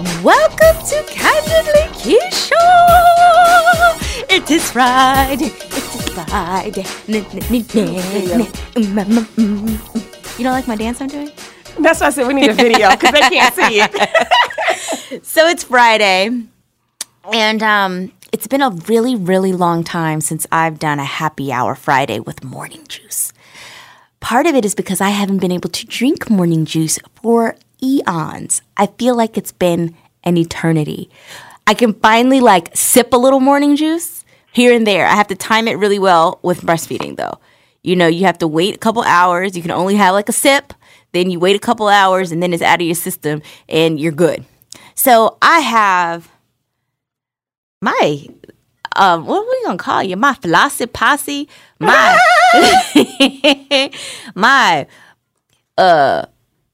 Welcome to Candidly Keshia. It is Friday. It is Friday. You don't like my dance I'm doing? That's why I said we need a video because they can't see it. So it's Friday, and um, it's been a really, really long time since I've done a happy hour Friday with morning juice. Part of it is because I haven't been able to drink morning juice for eons. I feel like it's been an eternity. I can finally like sip a little morning juice here and there. I have to time it really well with breastfeeding though. You know, you have to wait a couple hours. You can only have like a sip, then you wait a couple hours and then it's out of your system and you're good. So I have my um what are we gonna call you? My philosophy posse, my my uh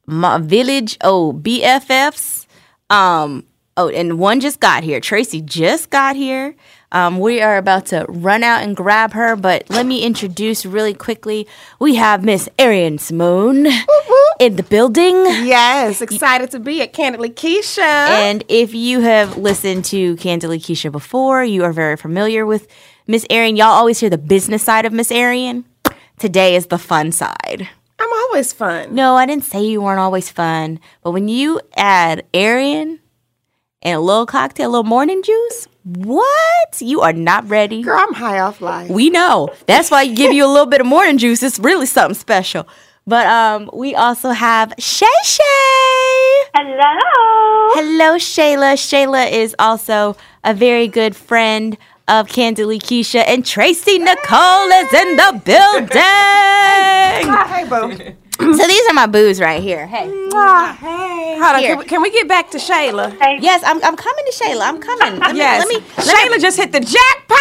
my village oh BFFs. Um oh and one just got here. Tracy just got here. Um, we are about to run out and grab her, but let me introduce really quickly. We have Miss Arian Simone in the building. Yes, excited to be at Candidly Keshia. And if you have listened to Candidly Keshia before, you are very familiar with Miss Arian. Y'all always hear the business side of Miss Arian. Today is the fun side. I'm always fun. No, I didn't say you weren't always fun, but when you add Arian and a little cocktail, a little morning juice, what? You are not ready. Girl, I'm high off life. We know. That's why you give you a little bit of morning juice. It's really something special. But um, we also have Shay Shay. Hello. Hello, Shayla. Shayla is also a very good friend of Candidly Keshia, and Tracy Nicole is in the building. Hey, boo. So these are my boos right here. Hey. Ah, hey. Hold on. Here. Can we, can we get back to Shayla? Yes, I'm, I'm coming to Shayla. I'm coming. Let me, yes. let me, Shayla just hit the jackpot.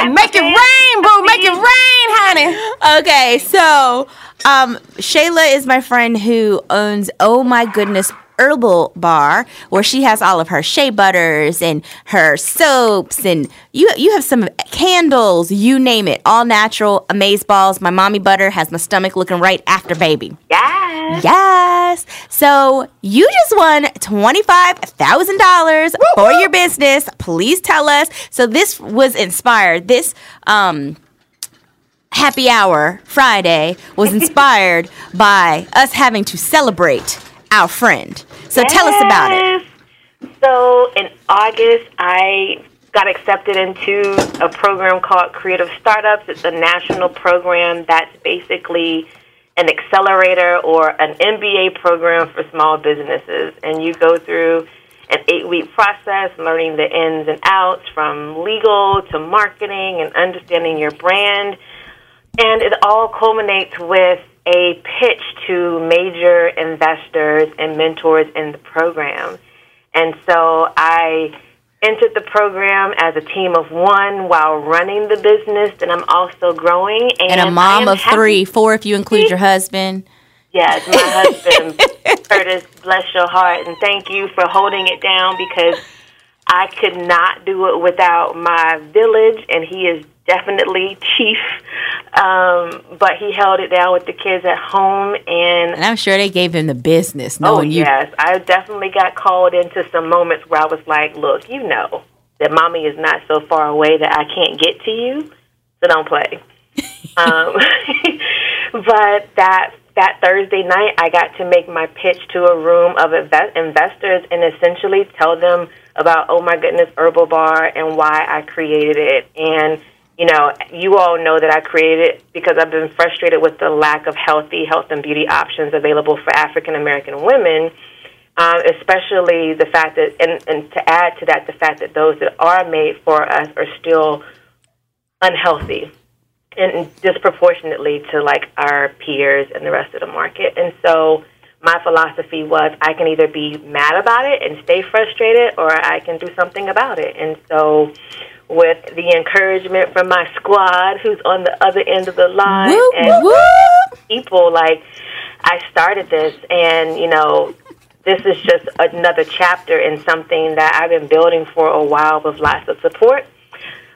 Make it rain, boo. Make it rain, honey. Okay, so um, Shayla is my friend who owns Oh My Goodness Herbal Bar, where she has all of her shea butters and her soaps, and you you have some candles, you name it, all natural, amaze balls. My mommy butter has my stomach looking right after baby. Yes. Yes. So you just won $25,000 for your business. Please tell us. So this was inspired. This um happy hour Friday was inspired by us having to celebrate our friend. So tell us about it. So in August, I got accepted into a program called Creative Startups. It's a national program that's basically an accelerator or an MBA program for small businesses. And you go through an eight week process learning the ins and outs from legal to marketing and understanding your brand. And it all culminates with a pitch to major investors and mentors in the program. And so I entered the program as a team of one while running the business, and I'm also growing. And, And a mom of happy- three, four if you include your husband. Yes, my husband, Curtis, bless your heart, and thank you for holding it down because I could not do it without my village, and he is definitely chief. Um, but he held it down with the kids at home, and And I'm sure they gave him the business, Oh you. yes, I definitely got called into some moments where I was like, "Look, you know that mommy is not so far away that I can't get to you, so don't play." um, but that that Thursday night, I got to make my pitch to a room of inve- investors and essentially tell them about, oh my goodness, Herbal Bar and why I created it. And, you know, you all know that I created it because I've been frustrated with the lack of healthy health and beauty options available for African American women. Um, especially the fact that, and, and to add to that, the fact that those that are made for us are still unhealthy and disproportionately to like our peers and the rest of the market. And so my philosophy was I can either be mad about it and stay frustrated or I can do something about it. And so with the encouragement from my squad who's on the other end of the line Woo, and woo. people like I started this and you know this is just another chapter in something that I've been building for a while with lots of support.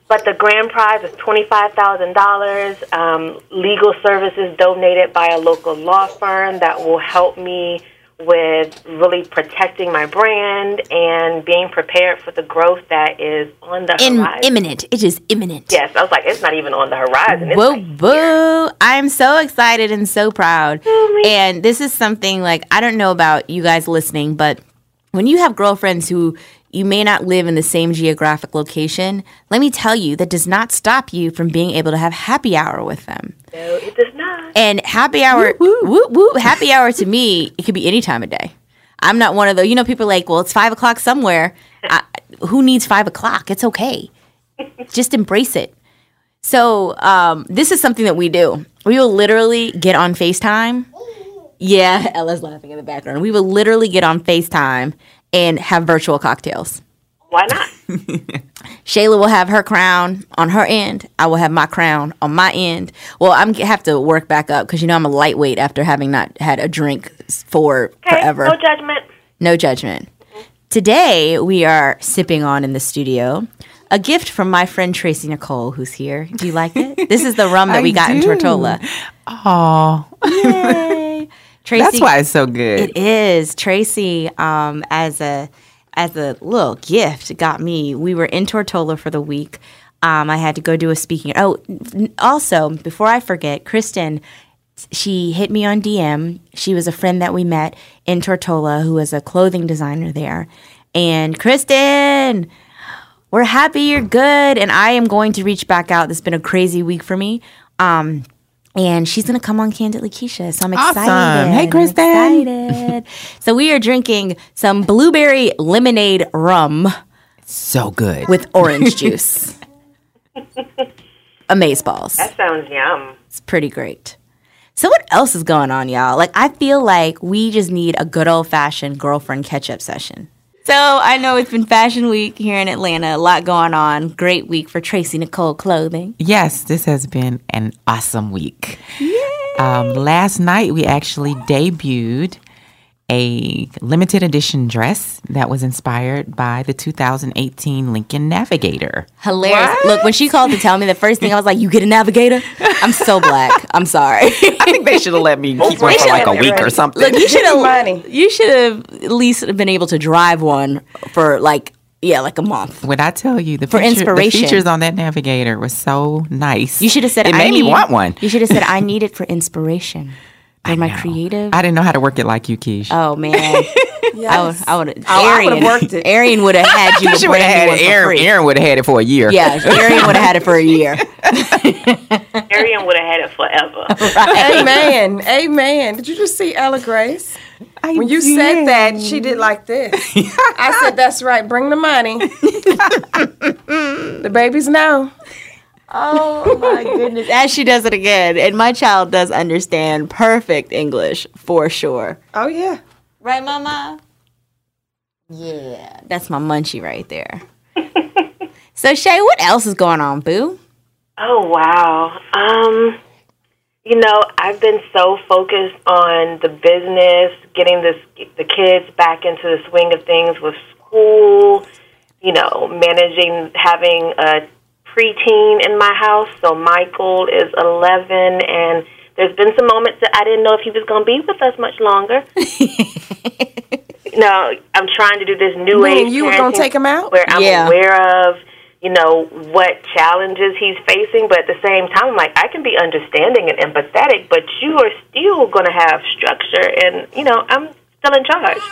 But the grand prize is $25,000, um, legal services donated by a local law firm that will help me with really protecting my brand and being prepared for the growth that is on the In, horizon. imminent. It is imminent. yes, I was like, it's not even on the horizon. It's Whoa, like boo. I'm so excited and so proud. Oh, and this is something like, I don't know about you guys listening, but when you have girlfriends who you may not live in the same geographic location, let me tell you, that does not stop you from being able to have happy hour with them. No, it does not. And happy hour, woo, woo, happy hour to me, it could be any time of day. I'm not one of those, you know, people are like, well, it's five o'clock somewhere. I, who needs five o'clock? It's okay. Just embrace it. So, um, this is something that we do. We will literally get on FaceTime. Yeah, Ella's laughing in the background. We will literally get on FaceTime and have virtual cocktails. Why not? Shayla will have her crown on her end. I will have my crown on my end. Well, I'm gonna have to work back up because you know I'm a lightweight after having not had a drink for Okay, forever. no judgment. No judgment. Today we are sipping on in the studio a gift from my friend Tracy Nicole, who's here. Do you like it? this is the rum that I we got in do. Tortola. Oh, Yay! Tracy, that's why it's so good. it is Tracy. Um, as a as a little gift, got me. We were in Tortola for the week. Um, I had to go do a speaking. Oh, also before I forget, Kristen, she hit me on DM. She was a friend that we met in Tortola, who was a clothing designer there. And Kristen, we're happy you're good, and I am going to reach back out. This has been a crazy week for me. Um, and she's gonna come on Candidly Keshia, so I'm Awesome. excited. Hey, I'm Kristen. excited. so we are drinking some blueberry lemonade rum so good. with orange juice. Amaze balls. That sounds yum. It's pretty great. So what else is going on, y'all? Like I feel like we just need a good old fashioned girlfriend catch up session. So I know it's been Fashion Week here in Atlanta. A lot going on. Great week for Tracy Nicole Clothing. Yes, this has been an awesome week. Um, last night, we actually debuted a limited edition dress that was inspired by the 2018 Lincoln Navigator. Hilarious. Look, when she called to tell me the first thing, I was like, "You get a navigator." I'm so black. I'm sorry. I think they should have let me keep one for like a week or something. Look, you should have money. You should have at least been able to drive one for like yeah, like a month. When I tell you the, For feature- inspiration. the features on that Navigator was so nice. You should have said it I made need, me want one. You should have said I need it for inspiration. For I, know. creative. I didn't know how to work it like you, Keish. oh man. I would I would have Oh, I Arian worked it. Arian would have had you she would have had it. one Aaron. Aaron would have had it for a year. Yeah, Arian would have had it for a year. Arian would have had it forever. Amen. Amen. Did you just see Ella Grace? When you said that, she did like this. I said, "That's right. Bring the money." the babies know. Oh my goodness. As she does it again. And my child does understand perfect English for sure. Oh yeah. Right, Mama? Yeah. That's my munchie right there. so Shay, what else is going on, Boo? Oh wow. Um you know, I've been so focused on the business, getting this the kids back into the swing of things with school, you know, managing having a preteen in my house. So Michael is 11 and there's been some moments that I didn't know if he was going to be with us much longer. no, I'm trying to do this new Meaning age you were gonna take him out? where I'm Yeah. aware of, you know, what challenges he's facing, but at the same time, I'm like, I can be understanding and empathetic, but you are still going to have structure, and you know, I'm still in charge.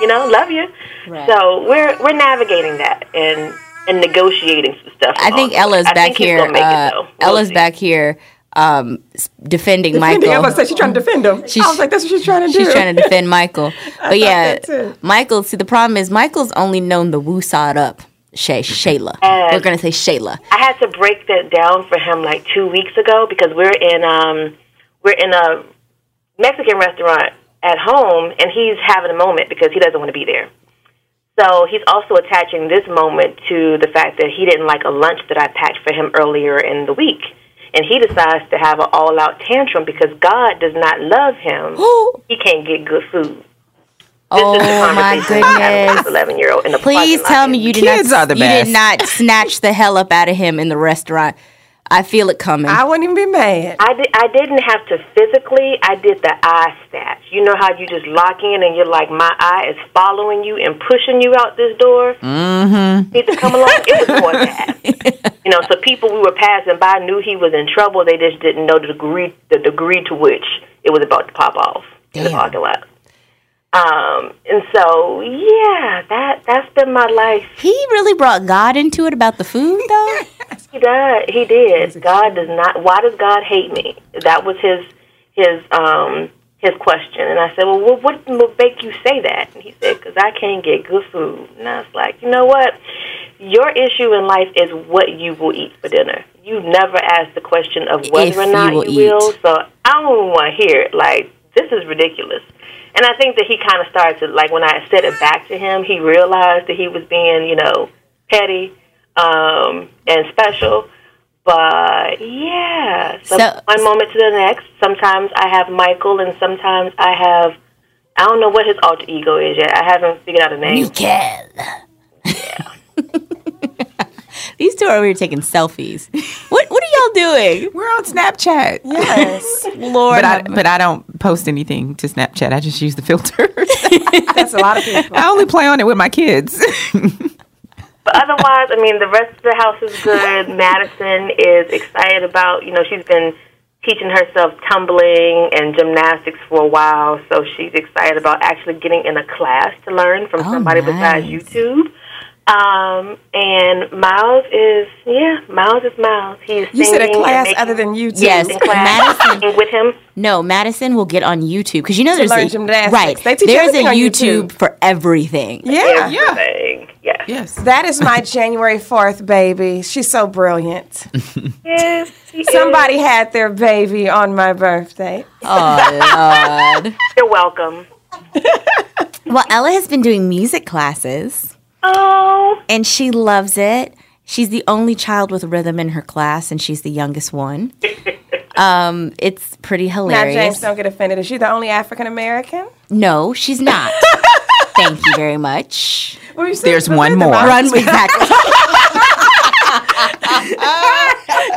You know, love you. Right. So we're we're navigating that and and negotiating some stuff. I think Ella's back here. Uh, we'll Ella's see. back here um, defending, defending Michael. Emma said she's trying to defend him. She's, I was like, that's what she's trying to do. She's trying to defend Michael. But yeah, Michael. See, the problem is Michael's only known the woo side up. Shay, Shayla. And we're gonna say Shayla. I had to break that down for him like two weeks ago because we're in um we're in a Mexican restaurant at home and he's having a moment because he doesn't want to be there. So he's also attaching this moment to the fact that he didn't like a lunch that I packed for him earlier in the week and he decides to have an all out tantrum because God does not love him. he can't get good food. This oh my goodness! Eleven year old in the Please tell me you did Kids not. Are the you did not snatch the hell up out of him in the restaurant. I feel it coming. I wouldn't even be mad. I, did, I didn't have to physically. I did the eye snatch. You know how you just lock in and you're like, my eye is following you and pushing you out this door. Mm-hmm. Need to come along. it was more that. you know, so people we were passing by knew he was in trouble. They just didn't know the degree the degree to which it was about to pop off Damn. in the parking lot. Um, and so, yeah, that that's been my life. He really brought God into it about the food, though. he did. He did. God does not. Why does God hate me? That was his his um his question. And I said, well, what would make you say that? And he said, because I can't get good food. And I was like, you know what? Your issue in life is what you will eat for dinner. You never asked the question of whether if or not you will. You will so I don't want to hear it. Like this is ridiculous. And I think that he kind of started to like when I said it back to him, he realized that he was being, you know, petty um, and special. But yeah, so, so one moment to the next. Sometimes I have Michael, and sometimes I have I don't know what his alter ego is yet. I haven't figured out a name. Miguel. Yeah. These two are over here taking selfies. What What are y'all doing? We're on Snapchat. Yes, Lord. But I, but I don't post anything to Snapchat. I just use the filter. That's a lot of people. I only play on it with my kids. But otherwise, I mean, the rest of the house is good. Madison is excited about, you know, she's been teaching herself tumbling and gymnastics for a while, so she's excited about actually getting in a class to learn from oh, somebody nice. besides YouTube. Um, and Miles is yeah, Miles is Miles. He's you said a class other than YouTube. Yes, Madison with him. No, Madison will get on YouTube because you know to there's a, gymnastics. right. They teach there's a YouTube, YouTube, for everything. Yeah, everything. yeah. Yes. That is my January fourth baby. She's so brilliant. yes. Somebody is. had their baby on my birthday. Oh Lord. You're welcome. well, Ella has been doing music classes. Oh. And she loves it. She's the only child with rhythm in her class, and she's the youngest one. um, it's pretty hilarious. Now, James, don't get offended. Is she the only African American? No, she's not. Thank you very much. There's one more. Run exactly.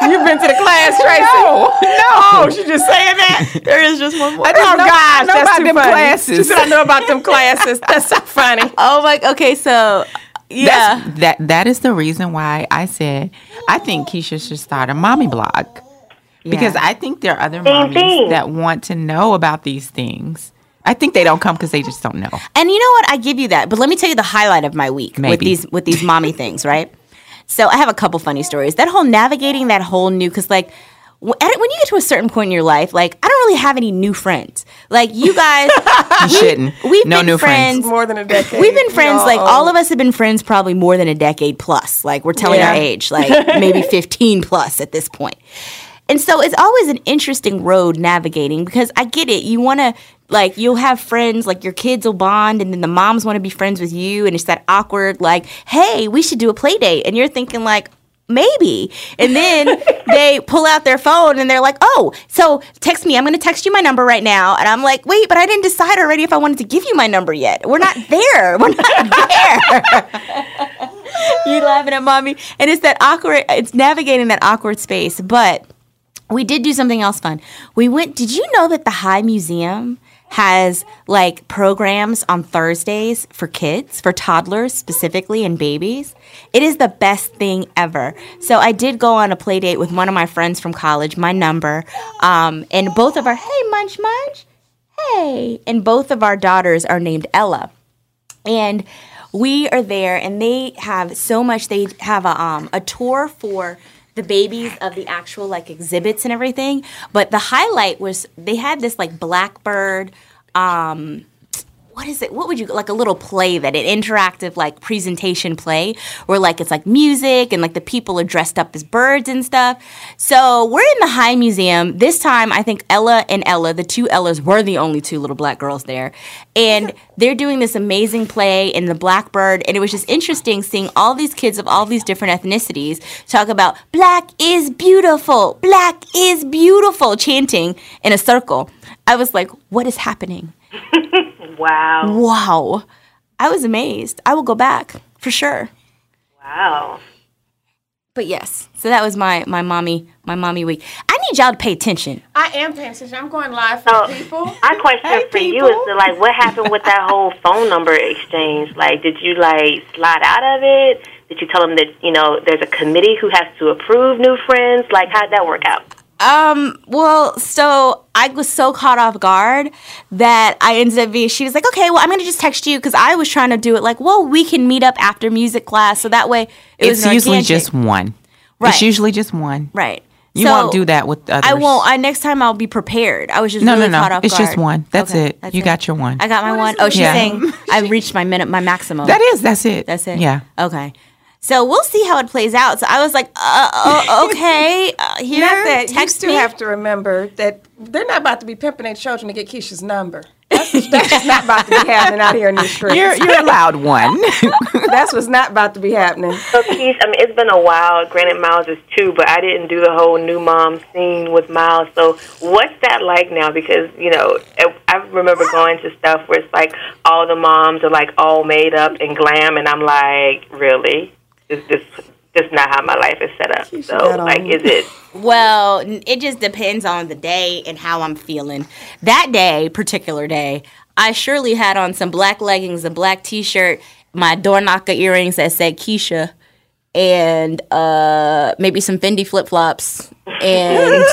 You've been to the class, Tracy. No, no. Oh, she's just saying that. There is just one more. I oh know, gosh, I know that's about too them funny. classes. She said I know about them classes. That's so funny. Oh my. Okay, so yeah, That's, that that is the reason why I said I think Keisha should start a mommy blog because I think there are other mommies that want to know about these things. I think they don't come because they just don't know. And you know what? I give you that. But let me tell you the highlight of my week Maybe. with these with these mommy things, right? So I have a couple funny stories. That whole navigating that whole new because like when you get to a certain point in your life, like I don't really have any new friends. Like you guys, you we, shouldn't. We've no been new friends, friends. More than a decade. We've been friends. No. Like all of us have been friends probably more than a decade plus. Like we're telling Yeah. our age, like maybe fifteen plus at this point. And so it's always an interesting road navigating because I get it. You want to like you'll have friends like your kids will bond and then the moms want to be friends with you and it's that awkward like hey we should do a play date and you're thinking like maybe and then they pull out their phone and they're like oh so text me i'm going to text you my number right now and i'm like wait but i didn't decide already if i wanted to give you my number yet. We're not there we're not there. You laughing at mommy? And it's that awkward it's navigating that awkward space but we did do something else fun. We went did you know that the high museum has like programs on Thursdays for kids, for toddlers specifically and babies. It is the best thing ever. So I did go on a play date with one of my friends from college, my number, um, and both of our hey Munch Munch, hey, and both of our daughters are named Ella, and we are there, and they have so much. They have a um, a tour for the babies of the actual like exhibits and everything. But the highlight was they had this like blackbird um what is it? What would you like a little play that an interactive like presentation play where like it's like music and like the people are dressed up as birds and stuff. So we're in the High Museum this time. I think Ella and Ella, the two Ellas, were the only two little black girls there, and they're doing this amazing play in the Blackbird, and it was just interesting seeing all these kids of all these different ethnicities talk about black is beautiful, black is beautiful, chanting in a circle. I was like, what is happening? wow. Wow. I was amazed. I will go back for sure. Wow. But yes, so that was my my mommy my mommy week. I need y'all to pay attention. I am paying attention. I'm going live for So, people. my question Hey, for you is to, like, what happened with that whole phone number exchange? Like, did you like slide out of it? Did you tell them that you know there's a committee who has to approve new friends? Like, how'd that work out? Um, well, so I was so caught off guard that I ended up being, she was like, okay, well, I'm going to just text you because I was trying to do it like, well, we can meet up after music class. So that way it was It's an usually organic- just one. Right. It's usually just one. Right. You So, won't do that with others. I won't. I next time I'll be prepared. I was just No, really no, no. caught off It's guard. just one. That's Okay, it. that's You got your one. I got my What one. is Oh, it? she's Yeah. saying I've reached my minute, my maximum. That is. That's it. That's it. Yeah. Okay. So we'll see how it plays out. So I was like, uh, uh, okay, uh, here, Not that you still me. have to remember that they're not about to be pimping their children to get Keshia's number. That's, that's not about to be happening out here in these streets. You're you're allowed one. that's what's not about to be happening. So, Keith, I mean, it's been a while. Granted, Miles is two, but I didn't do the whole new mom scene with Miles. So, what's that like now? Because you know, I- I remember going to stuff where it's like all the moms are like all made up and glam, and I'm like, really? Is this just not how my life is set up? So, like, is it? Well, it just depends on the day and how I'm feeling. That day, particular day, I surely had on some black leggings, a black t-shirt, my door knocker earrings that said Keshia, and uh, maybe some Fendi flip flops, and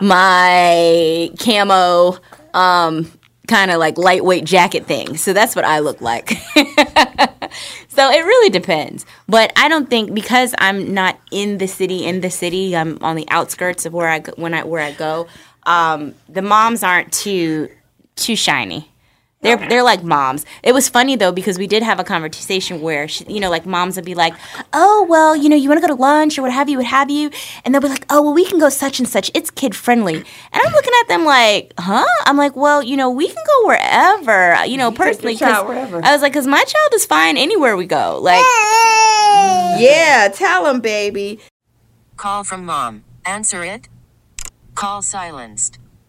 my camo, um, kind of like lightweight jacket thing. So that's what I look like. so it really depends. But I don't think because I'm not in the city, in the city, I'm on the outskirts of where I go, when I where I go. Um, the moms aren't too too shiny. They're they're like moms. It was funny though because we did have a conversation where she, you know like moms would be like, oh well you know you want to go to lunch or what have you what have you, and they'll be like, oh well we can go such and such. It's kid friendly, and I'm looking at them like, huh? I'm like, well you know we can go wherever uh, you know personally. your child 'cause- wherever. I was like, because my child is fine anywhere we go. Like, yeah, tell them baby. Call from mom. Answer it. Call silenced.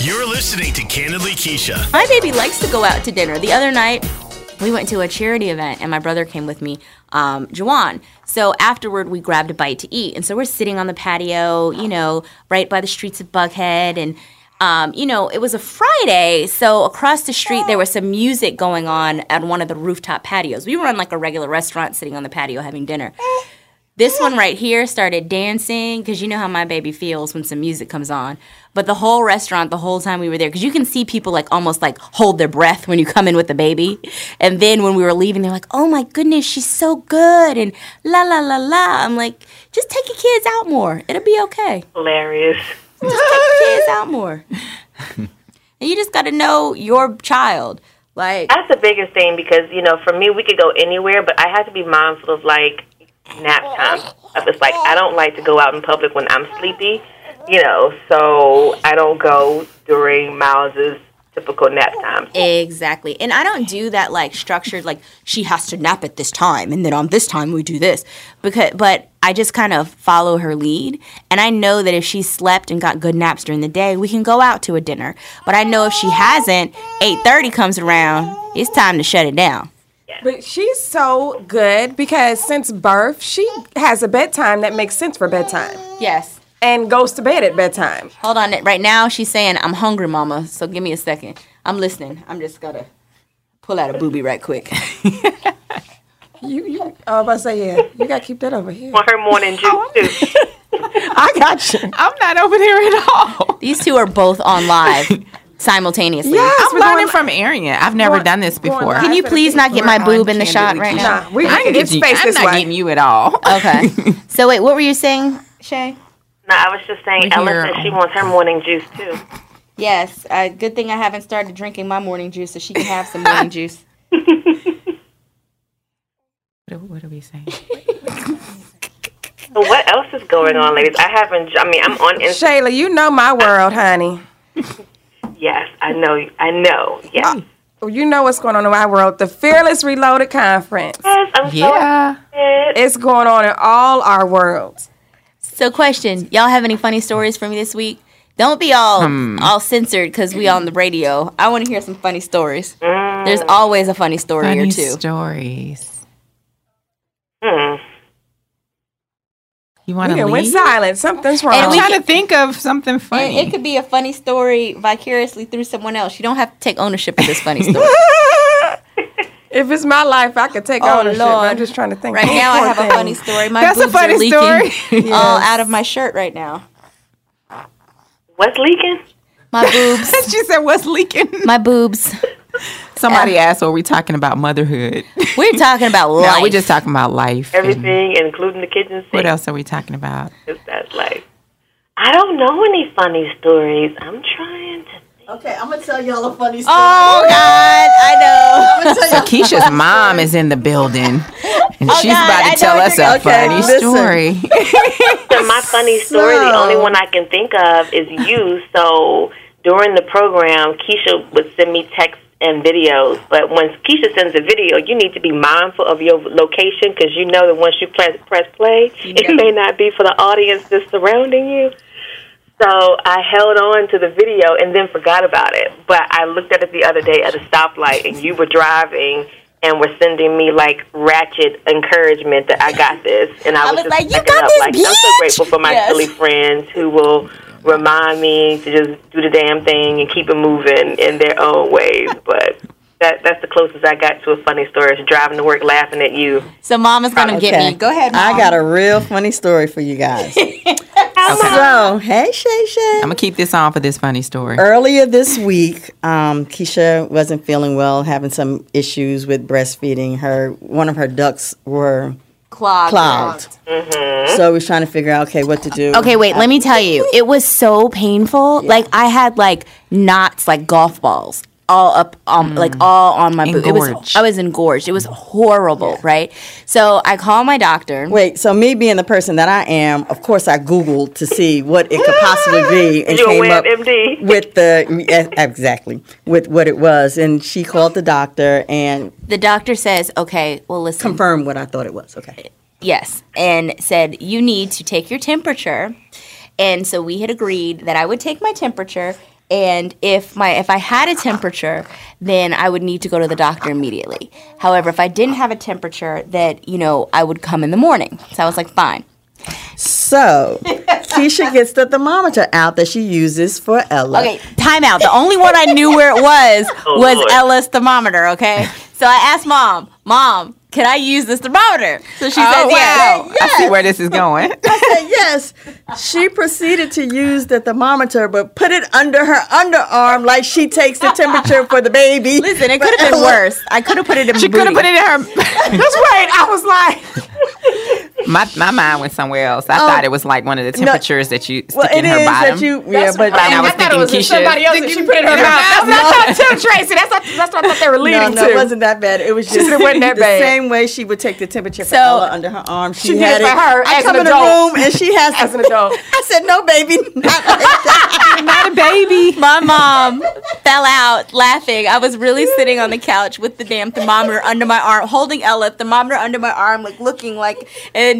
You're listening to Candidly Keshia. My baby likes to go out to dinner. The other night, we went to a charity event, and my brother came with me, um, Juwan. So afterward, we grabbed a bite to eat, and so we're sitting on the patio, you know, right by the streets of Buckhead, and um, you know, it was a Friday, so across the street there was some music going on at one of the rooftop patios. We were on like a regular restaurant, sitting on the patio having dinner. This one right here started dancing because you know how my baby feels when some music comes on. But the whole restaurant, the whole time we were there, because you can see people like almost like hold their breath when you come in with the baby. And then when we were leaving, they're like, oh my goodness, she's so good. And la la la la. I'm like, just take your kids out more. It'll be okay. Hilarious. Just take your kids out more. and you just got to know your child. Like, That's the biggest thing because you know, for me, we could go anywhere, but I have to be mindful of like nap time. Of It's like I don't like to go out in public when I'm sleepy, you know. So I don't go during Miles's typical nap time. Exactly. And I don't do that like structured like she has to nap at this time and then on this time we do this. Because but I just kind of follow her lead and I know that if she slept and got good naps during the day, we can go out to a dinner. But I know if she hasn't, 8:30 comes around, it's time to shut it down. But she's so good because since birth, she has a bedtime that makes sense for bedtime Yes. and goes to bed at bedtime. Hold on. Right now she's saying I'm hungry, mama. So give me a second. I'm listening. I'm just going to pull out a booby right quick. You, you, I was about to say, yeah, you got to keep that over here. On her morning oh, juice too. I got you. I'm not over there at all. These two are both on live simultaneously. Yes, I'm we're learning going- from Arian. I've never Going- done this before. Can you please not get my boob in the shot Candidly right now? Nah, we, I ain't it's getting, face I'm not way. getting you at all. Okay. so wait, what were you saying, Shay? No, I was just saying, We're Ella here. said she wants her morning juice too. Yes. Uh, good thing I haven't started drinking my morning juice, so she can have some morning juice. What, what are we saying? So what else is going on, ladies? I haven't. I mean, I'm on Instagram. Shayla, you know my world, honey. Yes, I know. I know. Yes. You know what's going on in my world. The Fearless Reloaded Conference. Yes, I'm so Yeah. excited. It's going on in all our worlds. So, question: Y'all have any funny stories for me this week? Don't be all all censored because we on the radio. I want to hear some funny stories. There's always a funny story Funny or two. stories. Hmm. You want We to done went leave? silent. Something's wrong. And I'm we trying can- to think of something And funny. it could be a funny story vicariously through someone else. You don't have to take ownership of this funny story. if it's my life, I could take Oh, ownership. Lord. I'm just trying to think. right now, I Poor have a funny story. My That's a boobs are funny leaking story. all out of my shirt right now. What's leaking? My boobs. she said, "What's leaking?" my boobs. Somebody asked, "Are we talking about motherhood?" We're talking about no, life. we're just talking about life. and Everything, including the kitchen sink. What else are we talking about? Is That's life. I don't know any funny stories. I'm trying to. Okay, I'm gonna tell y'all a funny story. Oh God, I know. So Keshia's mom is in the building, and oh, she's God, about I to tell us a you're funny Okay, story. So my funny story, the only one I can think of is you. So during the program, Keshia would send me texts and videos. But once Keshia sends a video, you need to be mindful of your location because you know that once you press press play, it may not be for the audience that's surrounding you. So I held on to the video and then forgot about it. But I looked at it the other day at a stoplight, and you were driving and were sending me like ratchet encouragement that I got this, and I, I was, was just like, "You got up. this, like I'm so grateful for my Yes. silly friends who will remind me to just do the damn thing and keep it moving in their own ways. But that that's the closest I got to a funny story. Is driving to work laughing at you. So mama's gonna get me. Go ahead, mom. I got a real funny story for you guys. so, hey, Shay Shay. I'm gonna keep this on for this funny story. Earlier this week, um, Keshia wasn't feeling well, having some issues with breastfeeding. Her one of her ducks were clogged. clogged, mm-hmm. so we was trying to figure out okay what to do. Okay, wait. Let me tell you, it was so painful. Like I had like knots, like golf balls, all up, um, like all on my boob. It was. I was engorged. It was horrible, right? So I called my doctor. Wait, so me being the person that I am, of course I Googled to see what it could possibly be and You came up WebMD. with the exactly with what it was. And she called the doctor and The doctor says, "Okay, well, listen." Confirm what I thought it was. Okay. Yes, and said you need to take your temperature. And so we had agreed that I would take my temperature and if my if I had a temperature, then I would need to go to the doctor immediately. However, if I didn't have a temperature, that you know, I would come in the morning. So I was like, "Fine." So Keshia gets the thermometer out that she uses for Ella. Okay, time out. The only one I knew where it was Oh, was Lord. Ella's thermometer, okay? So I asked mom, "Mom, can I use this thermometer?" So she said, oh "Yeah." wow! I see where this is going. I said yes. She proceeded to use the thermometer, but put it under her underarm like she takes the temperature for the baby. Listen, it could have been worse. I could have put it in her. She could have put it in her. That's right. I was like, My my mind went somewhere else. I thought oh, it was like one of the temperatures that you stick Well, in it her is bottom. that you yeah, but And I was thought it thinking was Keshia. somebody else that she put in her mouth. That's what I thought too, Tracy. That's what, that's what I thought they were no, leading no, to. it wasn't that bad. It was just it wasn't that the bad. same way she would take the temperature for So- Ella under her arm. She, She did had it for her I as come an in the room and she has As an adult. I said, "No, baby, not like that." Not a baby. My mom fell out laughing. I was really sitting on the couch with the damn thermometer under my arm, holding Ella, thermometer under my arm, like looking like, and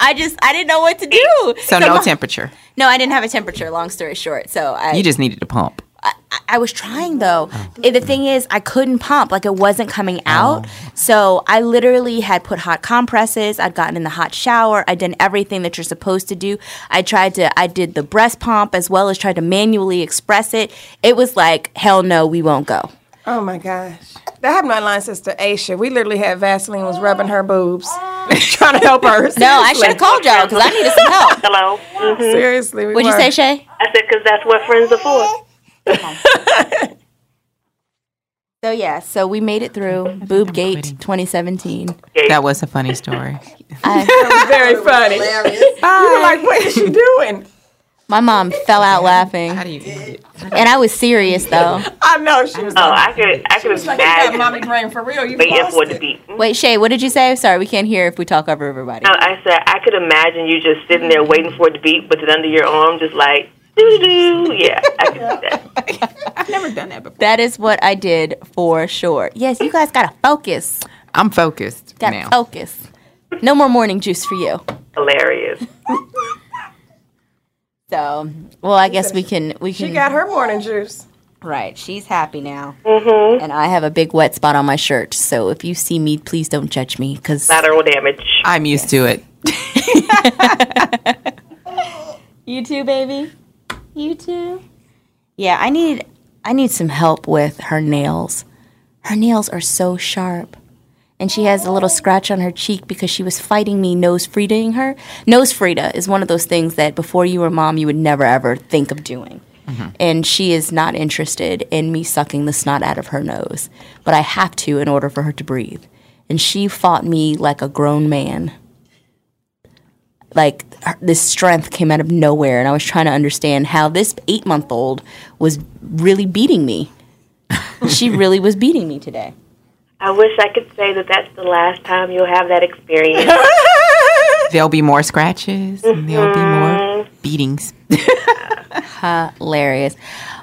I just I didn't know what to do. So no Mom- temperature. No, I didn't have a temperature. Long story short, so I You just needed to pump. I, I was trying though. Eh, The thing is, I couldn't pump. Like it wasn't coming out. So I literally had put hot compresses. I'd gotten in the hot shower. I did everything that you're supposed to do. I tried to. I did the breast pump as well as tried to manually express it. It was like hell no, we won't go. Oh my gosh. That happened to my line sister Aisha. We literally had Vaseline was rubbing her boobs, trying to help her. No, I should have called y'all because I needed some help. Hello. Mm-hmm. Seriously, we What'd you say, Shay? I said because that's what friends are for. So yeah, so we made it through Boob Gate 2017. That was a funny story. I, Very funny. You were like, what is she doing? My mom fell out laughing, How do you eat it? and I was serious though. I know she was. Oh, I could, I could like, you got imagine mommy brain for real. You waiting lost for it to it. Wait, Shay, what did you say? Sorry, we can't hear if we talk over everybody. No, I said I could imagine you just sitting there waiting for it to beat, but it under your arm, just like doo doo. Yeah, I can see that. I've never done that before. That is what I did for sure. Yes, you guys gotta focus. I'm focused Gotta now. focus. No more morning juice for you. Hilarious. So, well, I guess we can. We can. She got her morning juice. right. She's happy now, mm-hmm. and I have a big wet spot on my shirt. So if you see me, please don't judge me, because Lateral damage. I'm used to it. you too, baby. You too. Yeah, I need. I need some help with her nails. Her nails are so sharp. And she has a little scratch on her cheek because she was fighting me nose freeing her. Nose Frida is one of those things that before you were mom, you would never ever think of doing. Mm-hmm. And she is not interested in me sucking the snot out of her nose, but I have to in order for her to breathe. And she fought me like a grown man. Like her- this strength came out of nowhere, and I was trying to understand how this eight month old was really beating me. she really was beating me today. I wish I could say that that's the last time you'll have that experience. There'll be more scratches and there'll be more mm-hmm. beatings. hilarious.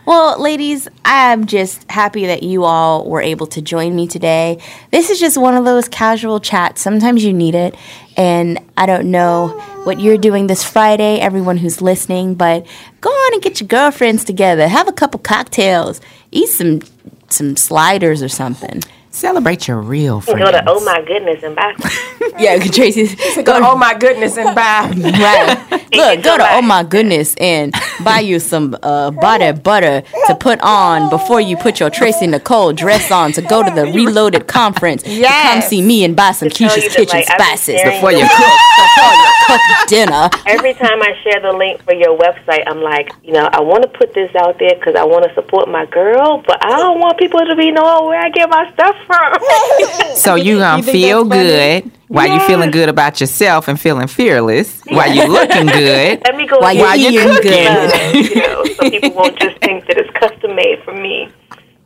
Well, ladies, I'm just happy that you all were able to join me today. This is just one of those casual chats. Sometimes you need it. And I don't know what you're doing this Friday, everyone who's listening, but go on and get your girlfriends together. Have a couple cocktails. Eat some some sliders or something. Celebrate your real friends. Go to oh my goodness and back. Yeah, Tracy. Go, oh my goodness, and buy. Right. Look, go to oh my goodness and buy you some uh, body butter to put on before you put your Tracy Nicole dress on to go to the Reloaded conference. to Come see me and buy some tell Keshia's that, Kitchen like, spices before you cook before you cook dinner. Every time I share the link for your website, I'm like, you know, I want to put this out there because I want to support my girl, but I don't want people to be knowing where I get my stuff from. So you gonna think feel good while you feeling good about yourself and feeling fearless while you looking good. Let me go While and you're While get you eating cooking. good. you know, so people won't just think that it's custom made for me.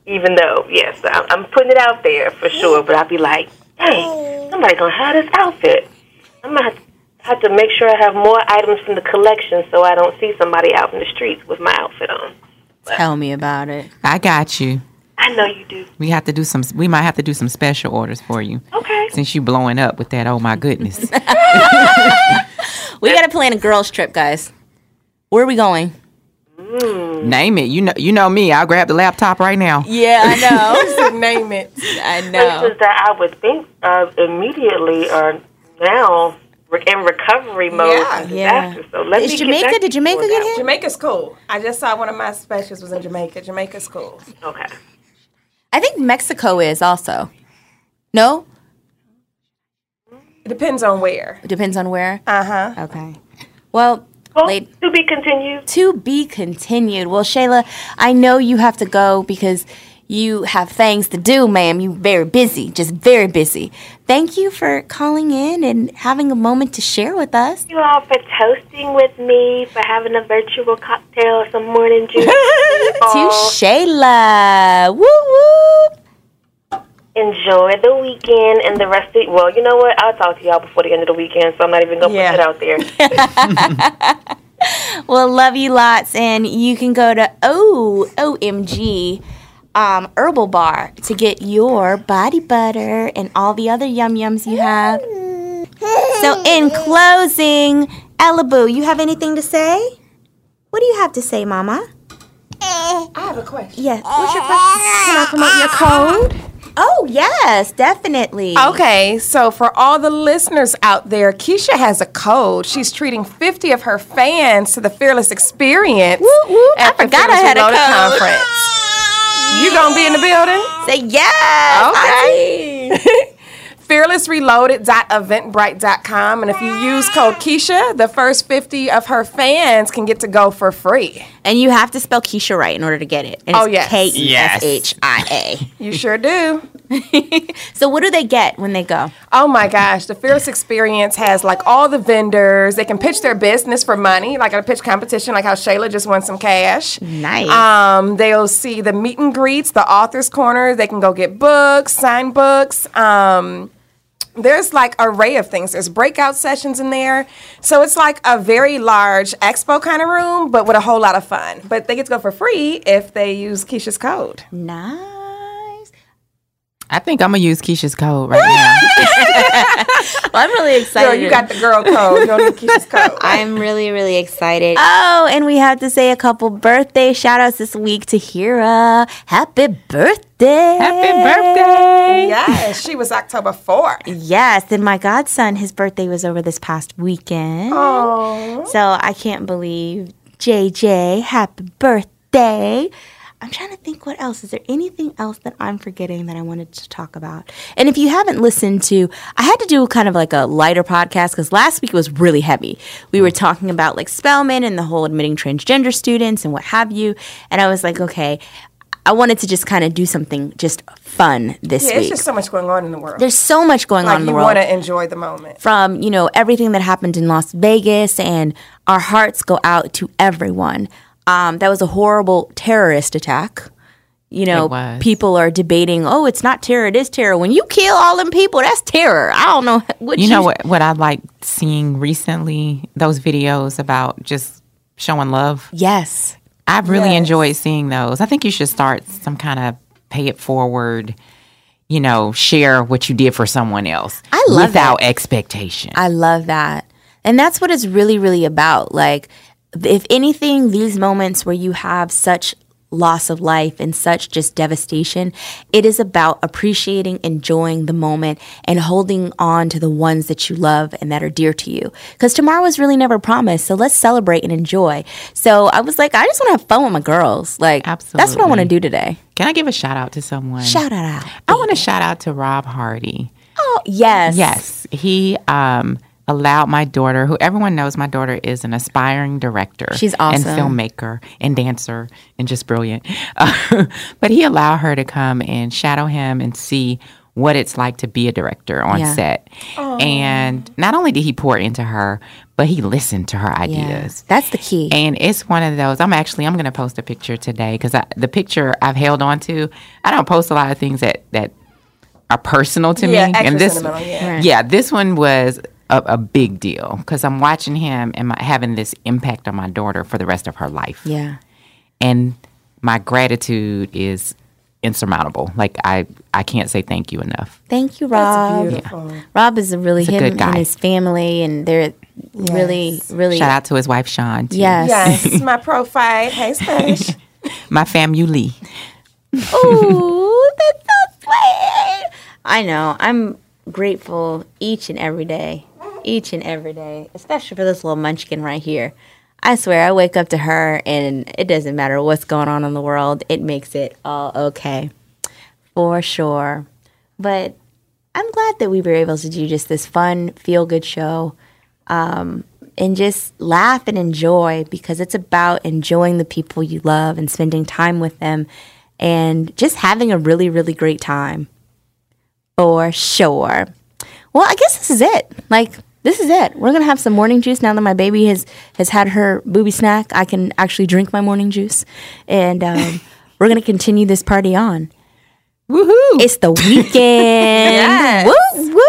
Even though, yes, I'm, I'm putting it out there for sure, but I'll be like, dang, somebody gonna have this outfit. I'm gonna have to, have to make sure I have more items from the collection so I don't see somebody out in the streets with my outfit on. Tell me about it. I got you. I know you do. We have to do some. We might have to do some special orders for you Okay. since you blowing up with that. Oh my goodness! We got to plan a girls' trip, guys. Where are we going? Name it. You know. You know me. I'll grab the laptop right now. Yeah, I know. Name it. I know. Places that I would think uh, immediately are now re- in recovery mode. Yeah. from Yeah. So let Is me Jamaica? back Did Jamaica on get that hit? Jamaica's cool. I just saw one of my specials was in Jamaica. Jamaica's cool. Okay. I think Mexico is also. No? It depends on where. It depends on where. Uh huh. Okay. Well, Well, late. to be continued. to be continued. Well, Shayla, I know you have to go because you have things to do, ma'am. You very busy, just very busy. Thank you for calling in and having a moment to share with us. you all for toasting with me, for having a virtual cocktail, some morning juice. To Shayla. Woo woo. Enjoy the weekend and the rest of Well, you know what? I'll talk to y'all before the end of the weekend, so I'm not even going to Yeah. put it out there. well, love you lots, and you can go to O OMG um, Herbal Bar to get your body butter and all the other yum yums you have. So, in closing, Elaboo, you have anything to say? What do you have to say, Mama? I have a question. Yes. What's your question? Can I promote your code? Oh, yes, definitely. Okay, so for all the listeners out there, Keshia has a code. She's treating 50 of her fans to the Fearless Experience Woo, woo. I the forgot I Fearless had a code. conference. You gonna be in the building? Say yes. Okay. fearlessreloaded.eventbrite.com and if you use code Keshia, the first 50 of her fans can get to go for free. And you have to spell Keshia right in order to get it. And Oh, it's yes. K E S H I You sure do. So what do they get when they go? Oh my gosh, the Fearless Experience has like all the vendors. They can pitch their business for money, like at a pitch competition, like how Shayla just won some cash. Nice. Um, they'll see the meet and greets, the author's corner. They can go get books, sign books. Um, there's like array of things. There's breakout sessions in there. So it's like a very large expo kind of room, but with a whole lot of fun. But they get to go for free if they use Keshia's code. Nice. I think I'm gonna use Keshia's code right now. Well, I'm really excited. Girl, you got the girl code. You don't need Keshia's code. I'm really, really excited. Oh, and we have to say a couple birthday shout outs this week to Hira. Happy birthday. Happy birthday! Yes, she was October 4th. Yes, and my godson, his birthday was over this past weekend. Oh. So I can't believe JJ, happy birthday. I'm trying to think what else. Is there anything else that I'm forgetting that I wanted to talk about? And if you haven't listened to, I had to do kind of like a lighter podcast because last week was really heavy. We were talking about like Spelman and the whole admitting transgender students and what have you. And I was like, okay, I wanted to just kind of do something just fun this Yeah, week. it's just so much going on in the world. There's so much going like on in the you want to enjoy the moment. from you know everything that happened in Las Vegas, and our hearts go out to everyone. Um, that was a horrible terrorist attack. You know, people are debating, oh, it's not terror, it is terror. When you kill all them people, that's terror. I don't know what You know what? What I like seeing recently those videos about just showing love. Yes, I've really Yes. enjoyed seeing those. I think you should start some kind of pay it forward. You know, share what you did for someone else. I love without expectation. I love that. And that's what it's really, really about. Like, if anything, these moments where you have such loss of life and such just devastation, it is about appreciating, enjoying the moment, and holding on to the ones that you love and that are dear to you. Because tomorrow is really never promised. So let's celebrate and enjoy. So I was like, I just want to have fun with my girls. Like, that's what I want to do today. Can I give a shout out to someone? Shout out. I want to shout out to Rob Hardy. Oh, yes. Yes, he um, allowed my daughter, who everyone knows my daughter is an aspiring director. She's And filmmaker and dancer and just brilliant. Uh, but he allowed her to come and shadow him and see what it's like to be a director on Yeah. set. And not only did he pour into her, but he listened to her Yeah. ideas. That's the key. And it's one of those. I'm actually I'm going to post a picture today because the picture I've held on to. I don't post a lot of things that that are personal to Yeah, me. and this, yeah. Yeah, this one was a, a big deal because I'm watching him and my, having this impact on my daughter for the rest of her life. yeah. And my gratitude is insurmountable. Like I I can't say thank you enough. Thank you, Rob. Beautiful. Rob is a really He's a good guy. and his family, and they're really, really. Shout out to his wife Sean. Too. Yes. Yes, my profile. Hey, Stash. my family. Ooh, that's so sweet. I know. I'm grateful each and every day, each and every day, especially for this little munchkin right here. I swear, I wake up to her, and it doesn't matter what's going on in the world. It makes it all okay, for sure. But I'm glad that we were able to do just this fun, feel good show um, and just laugh and enjoy because it's about enjoying the people you love and spending time with them and just having a really, really great time. For sure. Well, I guess this is it. Like, this is it. We're gonna have some morning juice now that my baby has has had her booby snack. I can actually drink my morning juice, and um, we're gonna continue this party on. Woohoo! It's the weekend. Woo woo.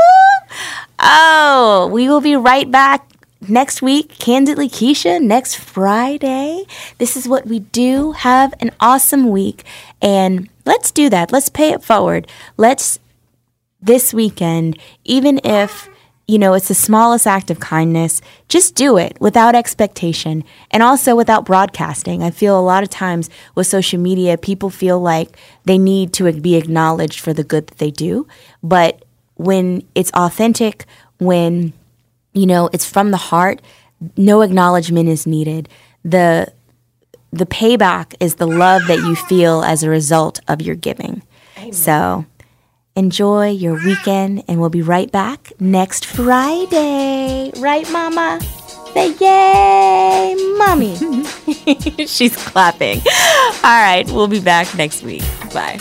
Oh, we will be right back next week, Candidly Keshia, next Friday. This is what we do. Have an awesome week. And let's do that. Let's pay it forward. Let's, this weekend, even if, you know, it's the smallest act of kindness, just do it without expectation and also without broadcasting. I feel a lot of times with social media, people feel like they need to be acknowledged for the good that they do. But when it's authentic, when you know it's from the heart no acknowledgement is needed the the payback is the love that you feel as a result of your giving so enjoy your weekend and we'll be right back next friday. Right mama? Say yay mommy. She's clapping. All right we'll be back next week. Bye